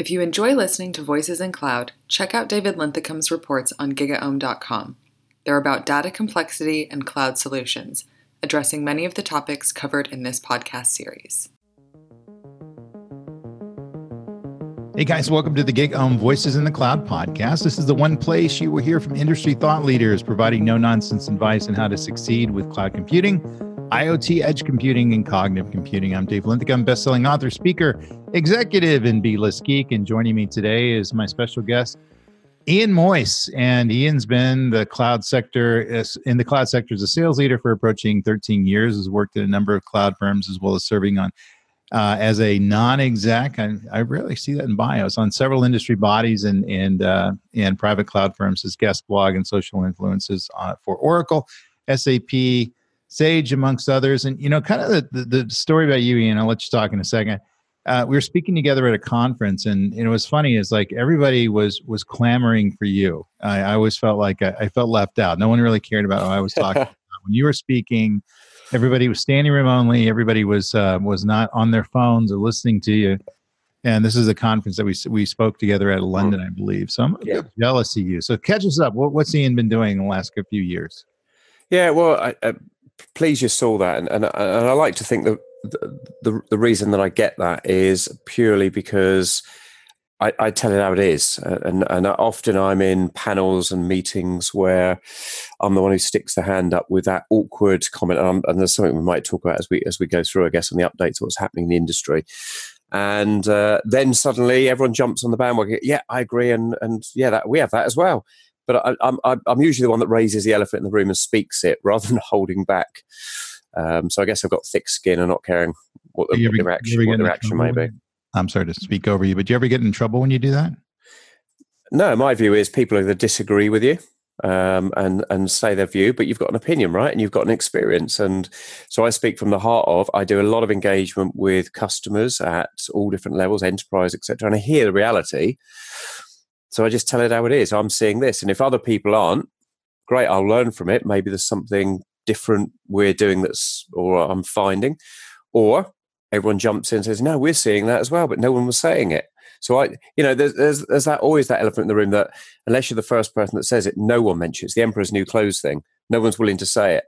If you enjoy listening to Voices in Cloud, check out David Linthicum's reports on gigaom.com. They're about data complexity and cloud solutions, addressing many of the topics covered in this podcast series. Hey guys, welcome to the GigaOM Voices in the Cloud podcast. This is the one place you will hear from industry thought leaders providing no nonsense advice on how to succeed with cloud computing, IoT, edge computing, and cognitive computing. I'm Dave Linthicum, bestselling author, speaker, executive, and B list geek. And joining me today is my special guest, Ian Moyse. And Ian's been the cloud sector in the cloud sector as a sales leader for approaching 13 years, has worked at a number of cloud firms as well as serving on uh, as a non-exec. I, I rarely see that in bios on several industry bodies and and uh, and private cloud firms as guest blog and social influences uh, for Oracle, SAP, Sage, amongst others. And you know, kind of the, the, the story about you, Ian. I'll let you talk in a second. Uh, we were speaking together at a conference, and, and, it was funny. Is like everybody was was clamoring for you. I, I always felt like I, I, felt left out. No one really cared about what I was talking about. When you were speaking, everybody was standing room only. Everybody was uh, was not on their phones or listening to you. And this is a conference that we we spoke together at London, I believe. So I'm yeah. jealous of you. So catch us up. What, what's Ian been doing in the last few years? Yeah, well, I, I, please you saw that, and, and and I like to think that the, the the reason that I get that is purely because I, I, tell it how it is, and and often I'm in panels and meetings where I'm the one who sticks the hand up with that awkward comment, and, and there's something we might talk about as we as we go through, I guess, on the updates what's happening in the industry. And uh, then suddenly everyone jumps on the bandwagon. Yeah, I agree, and and yeah, that we have that as well. But I, am I'm, I'm usually the one that raises the elephant in the room and speaks it rather than holding back. Um, so I guess I've got thick skin and not caring what the, what reaction, what the reaction may be. I'm sorry to speak over you, but do you ever get in trouble when you do that? No, my view is people either disagree with you um, and and say their view, but you've got an opinion, right? And you've got an experience. And so I speak from the heart of. I do a lot of engagement with customers at all different levels, enterprise, etc. And I hear the reality. So I just tell it how it is. I'm seeing this, and if other people aren't, great. I'll learn from it. Maybe there's something different we're doing that's, or I'm finding, or everyone jumps in and says, "No, we're seeing that as well," but no one was saying it. So I, you know, there's, there's there's that always that elephant in the room that unless you're the first person that says it, no one mentions the emperor's new clothes thing. No one's willing to say it.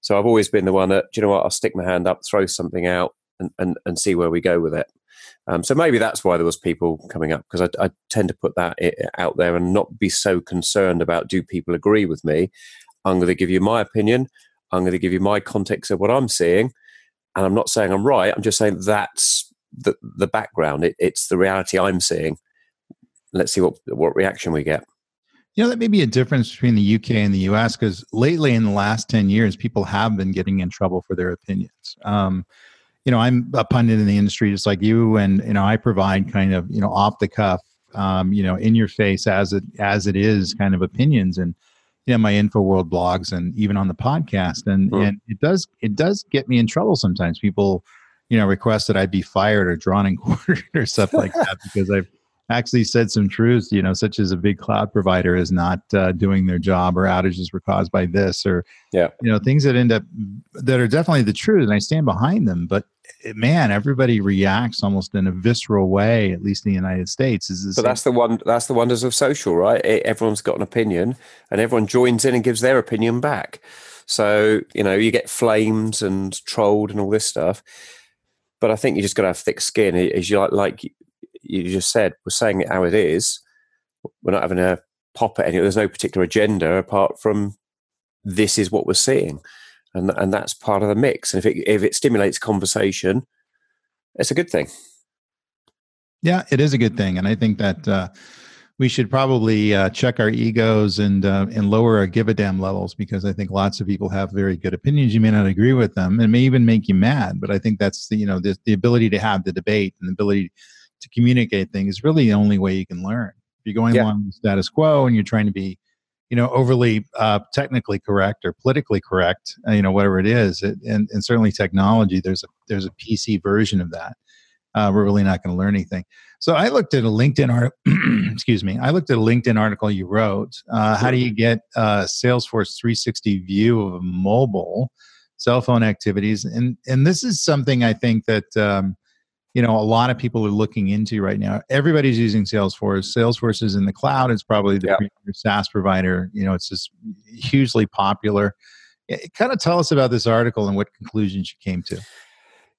So I've always been the one that, do you know what? I'll stick my hand up, throw something out, and and, and see where we go with it. Um, so maybe that's why there was people coming up because I, I, tend to put that out there and not be so concerned about do people agree with me. I'm going to give you my opinion. I'm going to give you my context of what I'm seeing, and I'm not saying I'm right. I'm just saying that's the the background. It, it's the reality I'm seeing. Let's see what what reaction we get. You know, that may be a difference between the UK and the US because lately in the last 10 years, people have been getting in trouble for their opinions. Um, you know, I'm a pundit in the industry just like you, and you know, I provide kind of, you know, off the cuff, um, you know, in your face as it as it is kind of opinions. And you know my InfoWorld blogs and even on the podcast and mm. and it does it does get me in trouble sometimes people you know request that i be fired or drawn and quartered or stuff like that because i've actually said some truths you know such as a big cloud provider is not uh, doing their job or outages were caused by this or yeah you know things that end up that are definitely the truth and i stand behind them but Eh, man, everybody reacts almost in a visceral way, at least in the United States. Is but that's the one. That's the wonders of social, right? It, everyone's got an opinion, and everyone joins in and gives their opinion back. So you know, you get flames and trolled and all this stuff. But I think you just got to have thick skin, as you like, like you just said. We're saying it how it is. We're not having a pop at any. There's no particular agenda apart from this is what we're seeing and and that's part of the mix. And if it if it stimulates conversation, it's a good thing. Yeah, it is a good thing, and I think that uh, we should probably uh, check our egos and uh, and lower our give a damn levels because I think lots of people have very good opinions. You may not agree with them, and may even make you mad. But I think that's the you know the, the ability to have the debate and the ability to communicate things is really the only way you can learn. If you're going yeah. along the status quo and you're trying to be you know overly uh, technically correct or politically correct uh, you know whatever it is it, and, and certainly technology there's a there's a pc version of that. Uh, we're really not going to learn anything. So i looked at a linkedin article excuse me i looked at a linkedin article you wrote uh, how do you get uh salesforce 360 view of mobile cell phone activities? And and this is something i think that um, you know a lot of people are looking into right now. Everybody's using Salesforce. Salesforce is in the cloud. It's probably the yep. SaaS provider. You know, it's just hugely popular. Kind of tell us about this article and what conclusions you came to.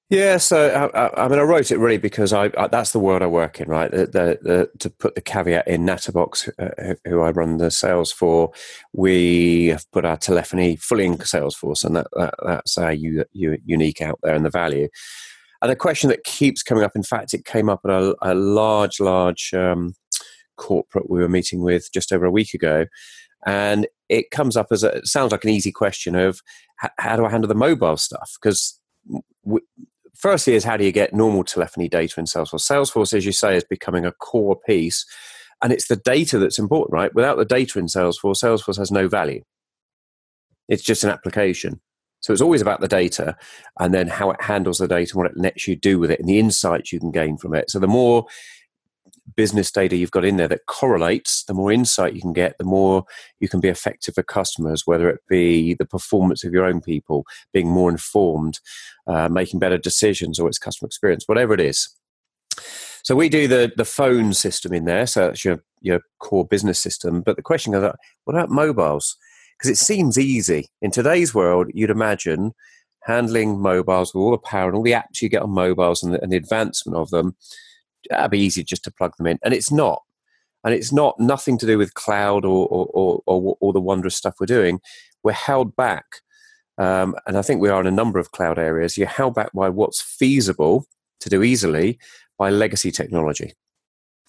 Yeah, so I, I, mean, I wrote it really because I, I, that's the world I work in, right? The, the, the, to put the caveat in, Natterbox, uh, who I run the sales for, we have put our telephony fully in Salesforce, and that, that that's our u, u, unique out there and the value. And the question that keeps coming up, in fact, it came up at a, a large, large um, corporate we were meeting with just over a week ago, and it comes up as a, it sounds like an easy question of how do I handle the mobile stuff because firstly is how do you get normal telephony data in Salesforce? Salesforce, as you say, is becoming a core piece, and it's the data that's important, right? Without the data in Salesforce, Salesforce has no value. It's just an application. So it's always about the data and then how it handles the data and what it lets you do with it and the insights you can gain from it. So the more business data you've got in there that correlates, the more insight you can get, the more you can be effective for customers, whether it be the performance of your own people, being more informed, uh, making better decisions, or its customer experience, whatever it is. So we do the the phone system in there, so that's your your core business system. But the question is, what about mobiles? Because it seems easy in today's world. You'd imagine handling mobiles with all the power and all the apps you get on mobiles and the, and the advancement of them that'd be easy just to plug them in. And it's not. And it's not nothing to do with cloud or, or, or, or the wondrous stuff we're doing. We're held back. Um, and I think we are in a number of cloud areas. You're held back by what's feasible to do easily by legacy technology.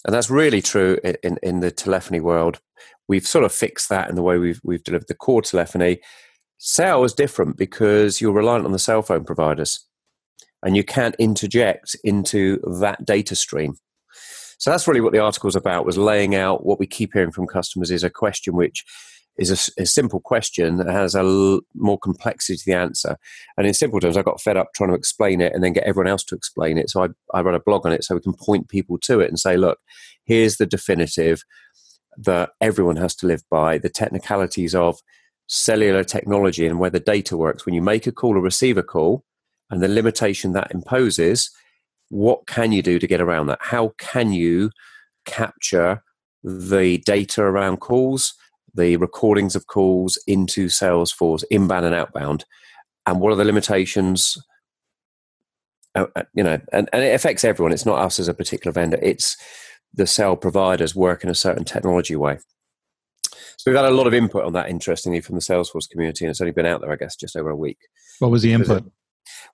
And that's really true in, in, in the telephony world. We've sort of fixed that in the way we've, we've delivered the core telephony. Cell is different because you're reliant on the cell phone providers and you can't interject into that data stream. So that's really what the article is about was laying out what we keep hearing from customers is a question which is a, a simple question that has a l- more complexity to the answer. And in simple terms, I got fed up trying to explain it and then get everyone else to explain it. So I, I wrote a blog on it so we can point people to it and say, look, here's the definitive that everyone has to live by, the technicalities of cellular technology and where the data works. When you make a call or receive a call, and the limitation that imposes, what can you do to get around that? How can you capture the data around calls, the recordings of calls into Salesforce, inbound and outbound? And what are the limitations? Uh, uh, you know, and, and it affects everyone. It's not us as a particular vendor. It's the cell providers work in a certain technology way. So we've had a lot of input on that, interestingly, from the Salesforce community, and it's only been out there, I guess, just over a week. What was the input?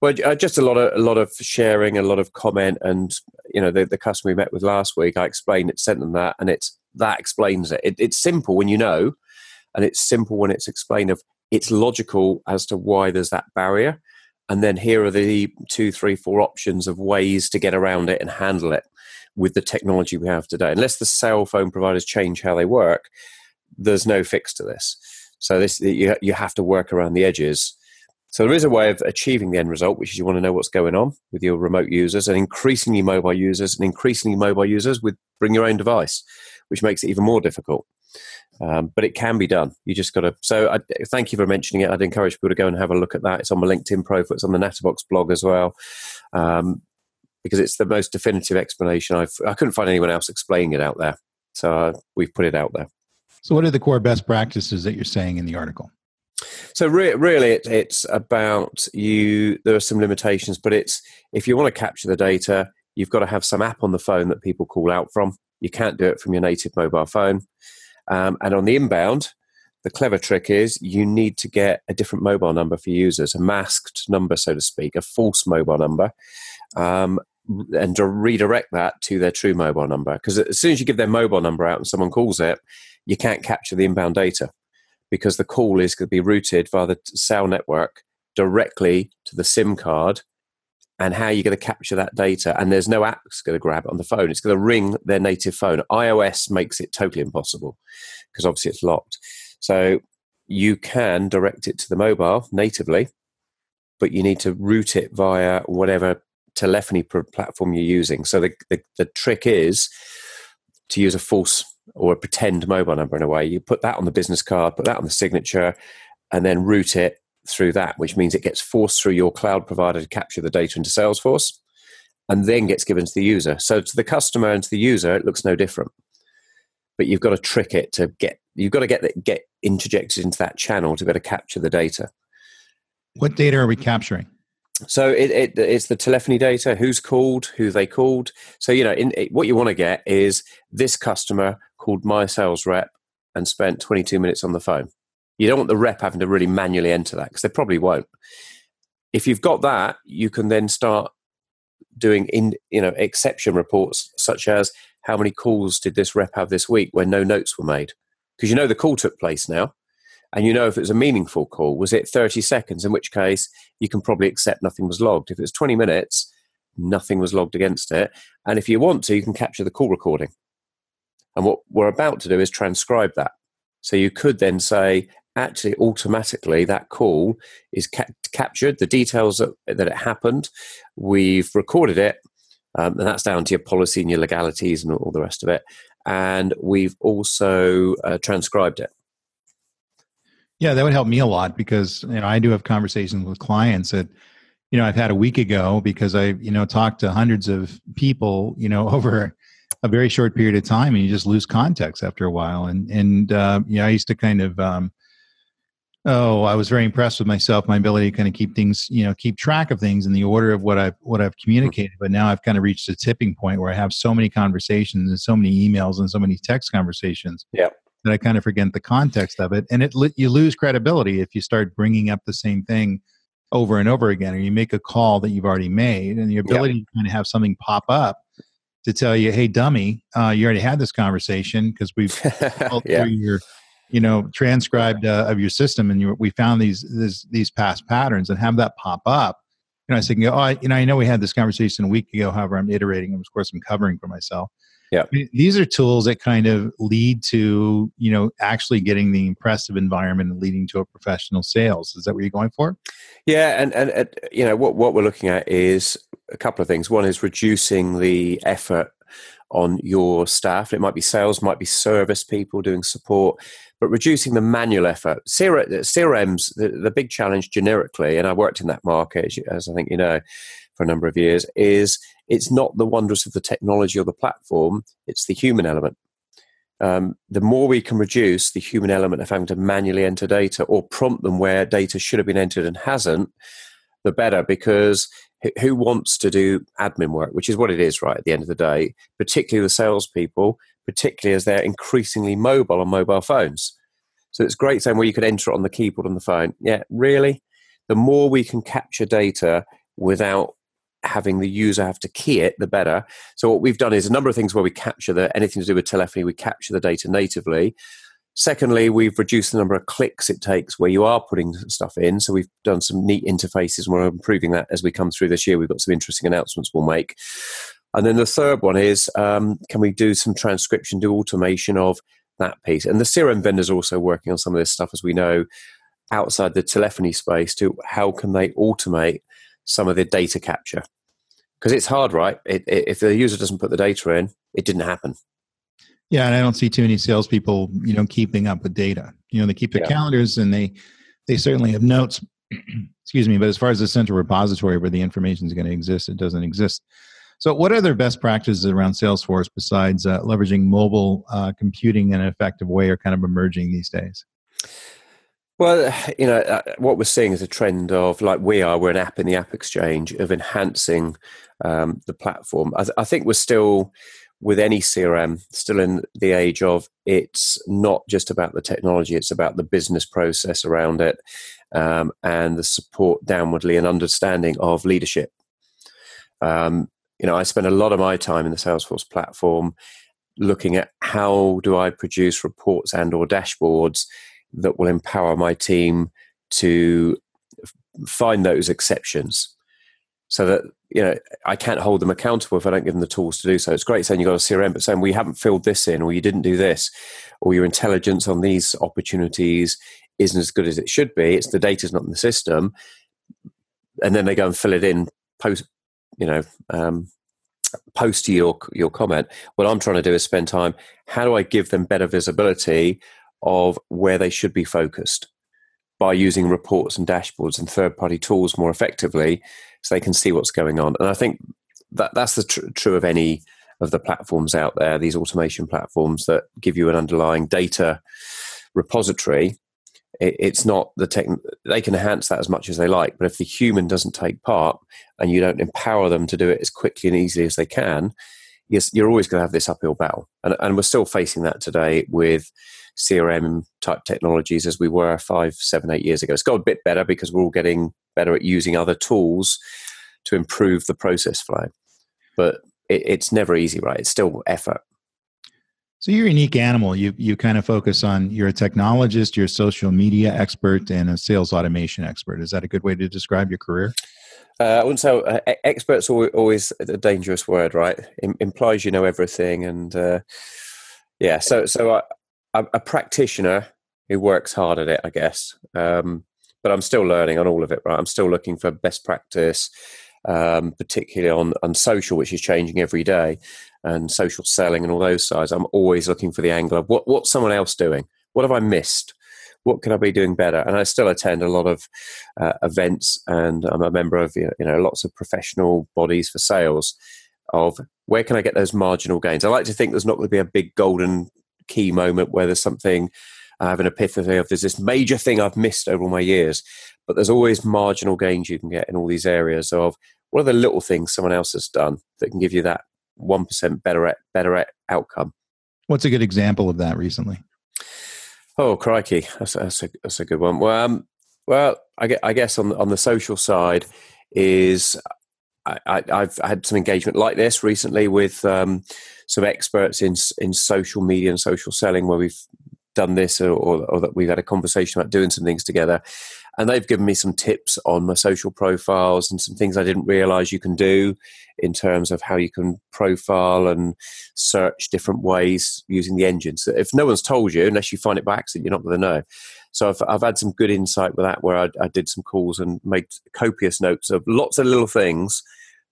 Well, uh, just a lot of a lot of sharing, a lot of comment, and you know the, the customer we met with last week. I explained it, sent them that, and it's that explains it. it. It's simple when you know, and it's simple when it's explained. Of it's logical as to why there's that barrier, and then here are the two, three, four options of ways to get around it and handle it with the technology we have today. Unless the cell phone providers change how they work, there's no fix to this. So this you you have to work around the edges so there is a way of achieving the end result, which is you want to know what's going on with your remote users and increasingly mobile users and increasingly mobile users with bring your own device, which makes it even more difficult. Um, but it can be done. You just got to. So I, thank you for mentioning it. I'd encourage people to go and have a look at that. It's on my LinkedIn profile. It's on the Natterbox blog as well, um, because it's the most definitive explanation. I've I couldn't find anyone else explaining it out there, so uh, we've put it out there. So, what are the core best practices that you're saying in the article? So re- really, it, it's about you. There are some limitations, but it's if you want to capture the data, you've got to have some app on the phone that people call out from. You can't do it from your native mobile phone. Um, and on the inbound, the clever trick is you need to get a different mobile number for users, a masked number, so to speak, a false mobile number, um, and to redirect that to their true mobile number. Because as soon as you give their mobile number out and someone calls it, you can't capture the inbound data because the call is going to be routed via the cell network directly to the SIM card and how you're going to capture that data. And there's no app's going to grab it on the phone. It's going to ring their native phone. iOS makes it totally impossible because obviously it's locked. So you can direct it to the mobile natively, but you need to route it via whatever telephony platform you're using. So the, the, the trick is to use a false or a pretend mobile number in a way. You put that on the business card, put that on the signature, and then route it through that, which means it gets forced through your cloud provider to capture the data into Salesforce. and then gets given to the user. So to the customer and to the user, it looks no different. But you've got to trick it to get you've got to get get interjected into that channel to be able to capture the data. What data are we capturing? So it, it, it's the telephony data, who's called, who they called. So you know, in, it, what you want to get is this customer called my sales rep and spent 22 minutes on the phone. You don't want the rep having to really manually enter that because they probably won't. If you've got that, you can then start doing in you know exception reports such as how many calls did this rep have this week when no notes were made? Because you know the call took place now and you know if it was a meaningful call was it 30 seconds in which case you can probably accept nothing was logged. If it was 20 minutes nothing was logged against it and if you want to you can capture the call recording. And what we're about to do is transcribe that. So you could then say actually automatically that call is ca- captured the details that, that it happened we've recorded it um, and that's down to your policy and your legalities and all the rest of it and we've also uh, transcribed it. Yeah that would help me a lot because you know i do have conversations with clients that you know i've had a week ago because i you know talked to hundreds of people you know over a very short period of time and you just lose context after a while and and uh, you know i used to kind of um, oh i was very impressed with myself my ability to kind of keep things you know keep track of things in the order of what i've what i've communicated but now i've kind of reached a tipping point where i have so many conversations and so many emails and so many text conversations yeah. that i kind of forget the context of it and it you lose credibility if you start bringing up the same thing over and over again or you make a call that you've already made and the ability to kind of have something pop up to tell you hey dummy uh, you already had this conversation because we've yeah. your you know transcribed uh, of your system and you, we found these, these these past patterns and have that pop up. You know i said oh I, you know i know we had this conversation a week ago however i'm iterating and of course i'm covering for myself. Yeah. These are tools that kind of lead to you know actually getting the impressive environment and leading to a professional sales. Is that what you're going for? Yeah and and, and you know what what we're looking at is a couple of things. One is reducing the effort on your staff. It might be sales, might be service people doing support, but reducing the manual effort. CRMs, the, the big challenge generically, and I worked in that market, as I think you know, for a number of years, is it's not the wonders of the technology or the platform, it's the human element. Um, the more we can reduce the human element of having to manually enter data or prompt them where data should have been entered and hasn't, the better because who wants to do admin work, which is what it is, right, at the end of the day, particularly the salespeople, particularly as they're increasingly mobile on mobile phones. So it's great saying, well, you could enter it on the keyboard on the phone. Yeah, really? The more we can capture data without having the user have to key it, the better. So what we've done is a number of things where we capture the anything to do with telephony, we capture the data natively. Secondly, we've reduced the number of clicks it takes where you are putting stuff in. So we've done some neat interfaces and we're improving that as we come through this year. We've got some interesting announcements we'll make. And then the third one is um, can we do some transcription, do automation of that piece? And the CRM vendors are also working on some of this stuff, as we know, outside the telephony space to how can they automate some of the data capture? Because it's hard, right? It, it, if the user doesn't put the data in, it didn't happen. Yeah, and I don't see too many salespeople, you know, keeping up with data. You know, they keep their yeah. calendars and they they certainly have notes. excuse me, but as far as the central repository where the information is going to exist, it doesn't exist. So, what are their best practices around Salesforce besides uh, leveraging mobile uh, computing in an effective way, are kind of emerging these days? Well, you know, uh, what we're seeing is a trend of like we are, we're an app in the app exchange of enhancing um, the platform. I, th- I think we're still with any CRM, still in the age of it's not just about the technology, it's about the business process around it um, and the support downwardly and understanding of leadership. Um, you know, I spend a lot of my time in the Salesforce platform looking at how do I produce reports and or dashboards that will empower my team to find those exceptions so that you know I can't hold them accountable if I don't give them the tools to do so. It's great saying you've got a CRM, but saying we well, haven't filled this in, or you didn't do this, or your intelligence on these opportunities isn't as good as it should be. It's the data's not in the system, and then they go and fill it in post, you know, um, post to your your comment. What I'm trying to do is spend time. How do I give them better visibility of where they should be focused by using reports and dashboards and third party tools more effectively? so they can see what's going on. And I think that that's the tr- true of any of the platforms out there. These automation platforms that give you an underlying data repository. It, it's not the tech. They can enhance that as much as they like, but if the human doesn't take part and you don't empower them to do it as quickly and easily as they can, yes, you're always going to have this uphill battle. And, and we're still facing that today with CRM type technologies as we were five, seven, eight years ago. It's got a bit better because we're all getting better at using other tools to improve the process flow. But it, it's never easy, right? It's still effort. So you're a unique animal. You you kind of focus on you're a technologist, you're a social media expert, and a sales automation expert. Is that a good way to describe your career? Uh, I wouldn't say uh, expert's always a dangerous word, right? It implies you know everything, and uh, yeah. So so I, I'm a practitioner who works hard at it, I guess. Um, but I'm still learning on all of it, right? I'm still looking for best practice, um, particularly on, on social, which is changing every day, and social selling and all those sides. I'm always looking for the angle of what what's someone else doing? What have I missed? What can I be doing better? And I still attend a lot of uh, events, and I'm a member of you know lots of professional bodies for sales. Of where can I get those marginal gains? I like to think there's not going to be a big golden key moment where there's something I have an epiphany of there's this major thing I've missed over all my years. But there's always marginal gains you can get in all these areas of what are the little things someone else has done that can give you that 1% better, better outcome. What's a good example of that recently? Oh, crikey. That's, that's, a, that's a good one. Well, um, well I, I guess on, on the social side is I, have had some engagement like this recently with um, some experts in in social media and social selling, where we've done this or, or, or, that we've had a conversation about doing some things together. And they've given me some tips on my social profiles and some things I didn't realize you can do in terms of how you can profile and search different ways using the engines. If no one's told you, unless you find it by accident, you're not going to know. So I've, I've had some good insight with that where I, I did some calls and made copious notes of lots of little things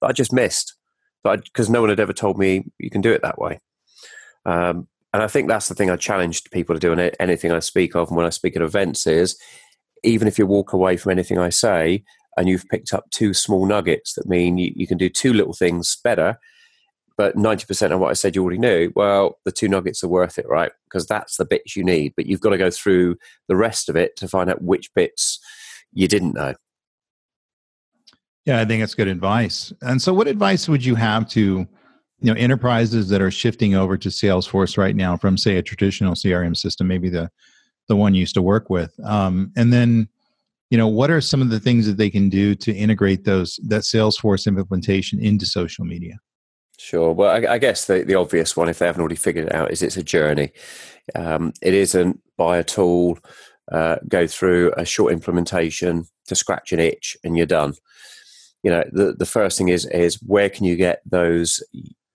that I just missed because no one had ever told me you can do it that way. Um, and I think that's the thing I challenged people to do in anything I speak of and when I speak at events is even if you walk away from anything I say and you've picked up two small nuggets that mean you, you can do two little things better, but 90% of what I said you already knew, well, the two nuggets are worth it, right? Because that's the bits you need, but you've got to go through the rest of it to find out which bits you didn't know. Yeah, I think that's good advice. And so, what advice would you have to you know enterprises that are shifting over to salesforce right now from say a traditional crm system maybe the the one you used to work with um, and then you know what are some of the things that they can do to integrate those that salesforce implementation into social media Sure. Well, I, I, guess the, the obvious one, if they haven't already figured it out, is it's a journey. Um, it isn't buy a tool, uh, go through a short implementation to scratch an itch, and you're done. You know, the the first thing is is where can you get those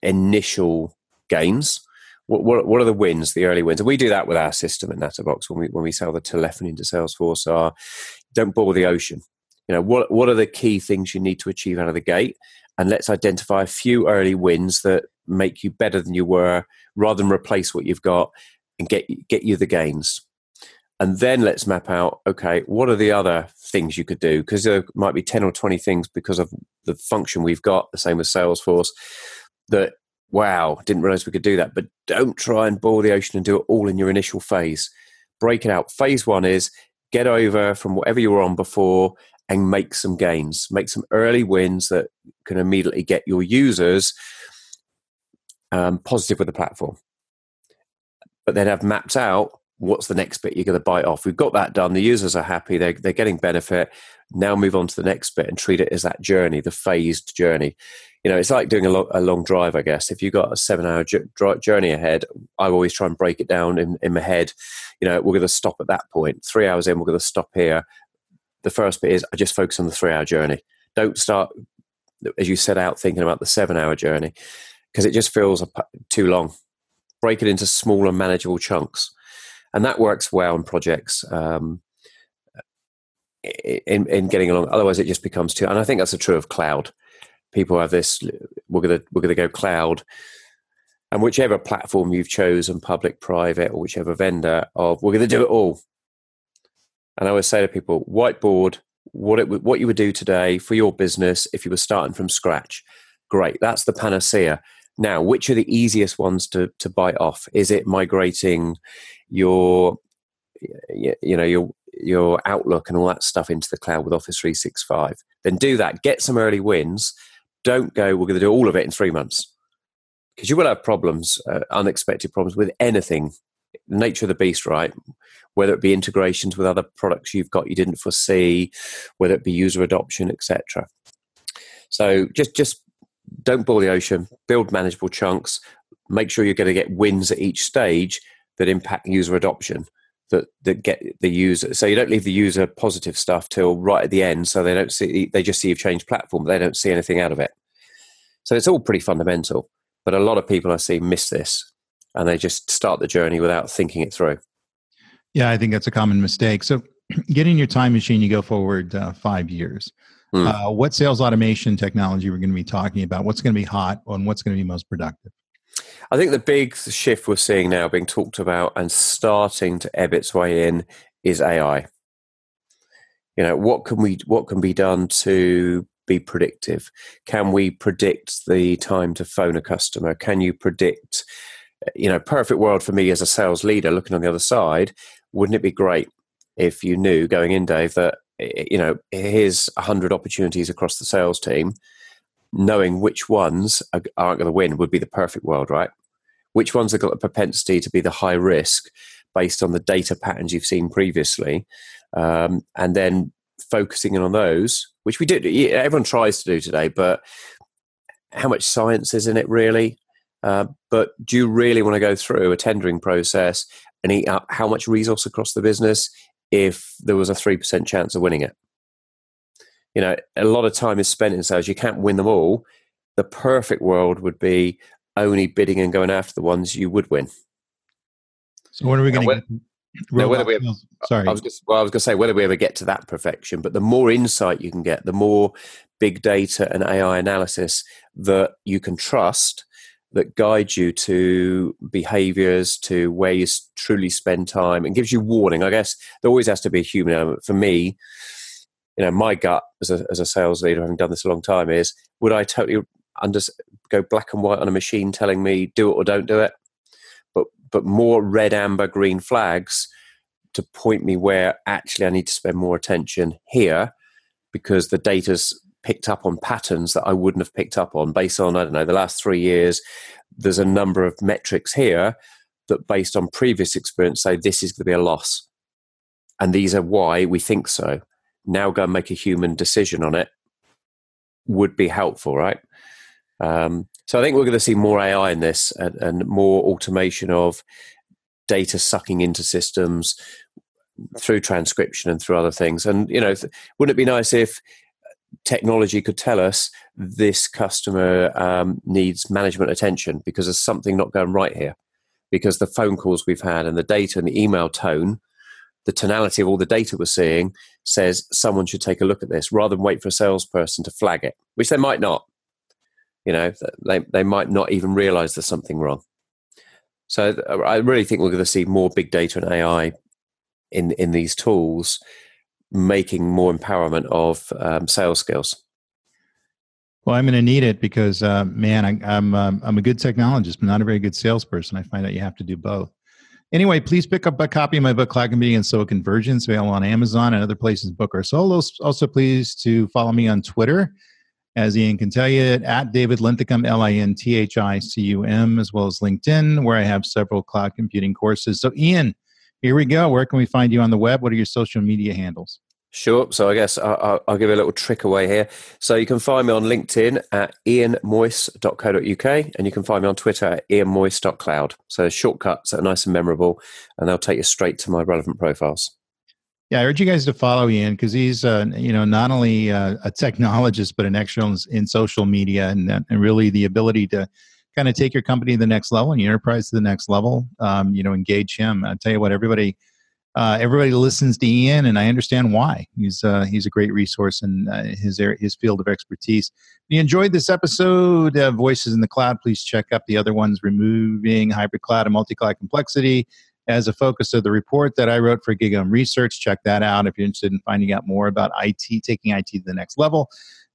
initial gains. What, what, what, are the wins, the early wins? And we do that with our system at Natterbox when we when we sell the telephony into Salesforce. Are don't boil the ocean. You know what what are the key things you need to achieve out of the gate, and let's identify a few early wins that make you better than you were, rather than replace what you've got and get get you the gains. And then let's map out okay, what are the other things you could do? Because there might be 10 or 20 things because of the function we've got, the same as Salesforce, that wow, didn't realize we could do that. But don't try and boil the ocean and do it all in your initial phase. Break it out. Phase one is get over from whatever you were on before and make some gains, make some early wins that can immediately get your users um, positive with the platform. But then have mapped out what's the next bit you're going to bite off. We've got that done. The users are happy. They're, they're getting benefit. Now move on to the next bit and treat it as that journey, the phased journey you know, it's like doing a, lo- a long drive, I guess. If you've got a seven hour journey ahead, I always try and break it down in, in my head. You know, we're going to stop at that point. Three hours in, we're going to stop here. The first bit is I just focus on the three hour journey. Don't start, as you set out, thinking about the seven hour journey because it just feels too long. Break it into smaller, manageable chunks. And that works well on projects. Um, in, in getting along. Otherwise, it just becomes too. And I think that's true of cloud people have this we're going to we're to go cloud and whichever platform you've chosen public private or whichever vendor of we're going to do it all and i always say to people whiteboard what it what you would do today for your business if you were starting from scratch Great, that's the panacea. Now, which are the easiest ones to, to bite off? Is it migrating your, you know, your your Outlook and all that stuff into the cloud with Office 365? Then do that. Get some early wins. Don't go. We're going to do all of it in three months because you will have problems, uh, unexpected problems with anything. Nature of the beast, right? Whether it be integrations with other products you've got you didn't foresee, whether it be user adoption, etc. So just just don't boil the ocean, build manageable chunks, make sure you're going to get wins at each stage that impact user adoption that that get the user so you don't leave the user positive stuff till right at the end so they don't see they just see you've changed platform they don't see anything out of it. So it's all pretty fundamental but a lot of people i see miss this and they just start the journey without thinking it through. Yeah i think that's a common mistake. So getting your time machine you go forward uh, five years Mm. Uh, what sales automation technology we're going to be talking about? What's going to be hot and what's going to be most productive? I think the big shift we're seeing now being talked about and starting to ebb its way in is AI. You know, what can we what can be done to be predictive? Can we predict the time to phone a customer? Can you predict you know, perfect world for me as a sales leader looking on the other side, wouldn't it be great if you knew going in, Dave, that you know, here's 100 opportunities across the sales team, knowing which ones aren't going to win would be the perfect world, right? Which ones have got a propensity to be the high risk based on the data patterns you've seen previously, um, and then focusing in on those, which we do. Everyone tries to do today, but how much science is in it really? Uh, but do you really want to go through a tendering process and eat up how much resource across the business if there was a 3% chance of winning it. You know, a lot of time is spent in sales. You can't win them all. The perfect world would be only bidding and going after the ones you would win. So when are we going to get? Whether we ever, sorry, I was just, well, I was going to say whether we ever get to that perfection, but the more insight you can get, the more big data and AI analysis that you can trust, that guides you to behaviors, to where you truly spend time, and gives you warning. I guess there always has to be a human element. For me, you know, my gut as a, as a sales leader, having done this a long time, is would I totally under, go black and white on a machine telling me do it or don't do it? But but more red, amber, green flags to point me where actually I need to spend more attention here because the data's picked up on patterns that I wouldn't have picked up on based on, I don't know, the last three years. There's a number of metrics here that, based on previous experience, say this is going to be a loss. And these are why we think so. Now go and make a human decision on it would be helpful, right? Um, so I think we're going to see more AI in this and, and more automation of data sucking into systems through transcription and through other things. And you know, wouldn't it be nice if technology could tell us this customer um, needs management attention because there's something not going right here. Because the phone calls we've had and the data and the email tone, the tonality of all the data we're seeing says someone should take a look at this rather than wait for a salesperson to flag it, which they might not. You know, they, they might not even realize there's something wrong. So I really think we're going to see more big data and AI in in these tools making more empowerment of um, sales skills? Well, I'm going to need it because, uh, man, I, am I'm, um, I'm a good technologist, but not a very good salesperson. I find that you have to do both. Anyway, please pick up a copy of my book, Cloud Computing and SOA Convergence, available on Amazon and other places book or solos. Also, please to follow me on Twitter, as Ian can tell you, at David Linthicum, L-I-N-T-H-I-C-U-M, as well as LinkedIn, where I have several cloud computing courses. So, Ian, here we go. Where can we find you on the web? What are your social media handles? Sure. So I guess I'll, I'll, give a little trick away here. So you can find me on LinkedIn at ianmoyse.co.uk and you can find me on Twitter at ianmoyse.cloud. So shortcuts that are nice and memorable and they'll take you straight to my relevant profiles. Yeah, I urge you guys to follow Ian because he's, uh, you know, not only uh, a technologist but an expert in social media and, and really the ability to kind of take your company to the next level and your enterprise to the next level. Um, you know, engage him. I tell you what, everybody, uh, everybody listens to Ian, and I understand why. He's uh, he's a great resource in uh, his his field of expertise. If you enjoyed this episode Voices in the Cloud, please check out the other ones, removing hybrid cloud and multi-cloud complexity. As a focus of the report that I wrote for GigaOM Research, check that out if you're interested in finding out more about IT, taking IT to the next level.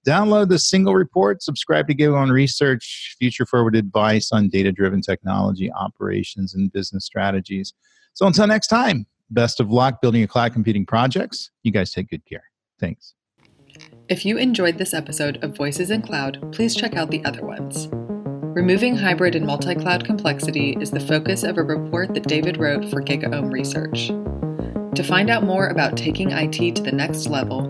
Download the single report, subscribe to GigaOM Research, future forward advice on data driven technology, operations, and business strategies. So until next time, best of luck building your cloud computing projects. You guys take good care. Thanks. If you enjoyed this episode of Voices in Cloud, please check out the other ones. Removing hybrid and multi cloud complexity is the focus of a report that David wrote for GigaOM Research. To find out more about taking IT to the next level,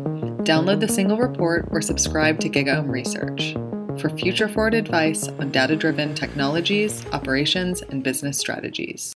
download the single report or subscribe to GigaOM Research for future forward advice on data driven technologies, operations, and business strategies.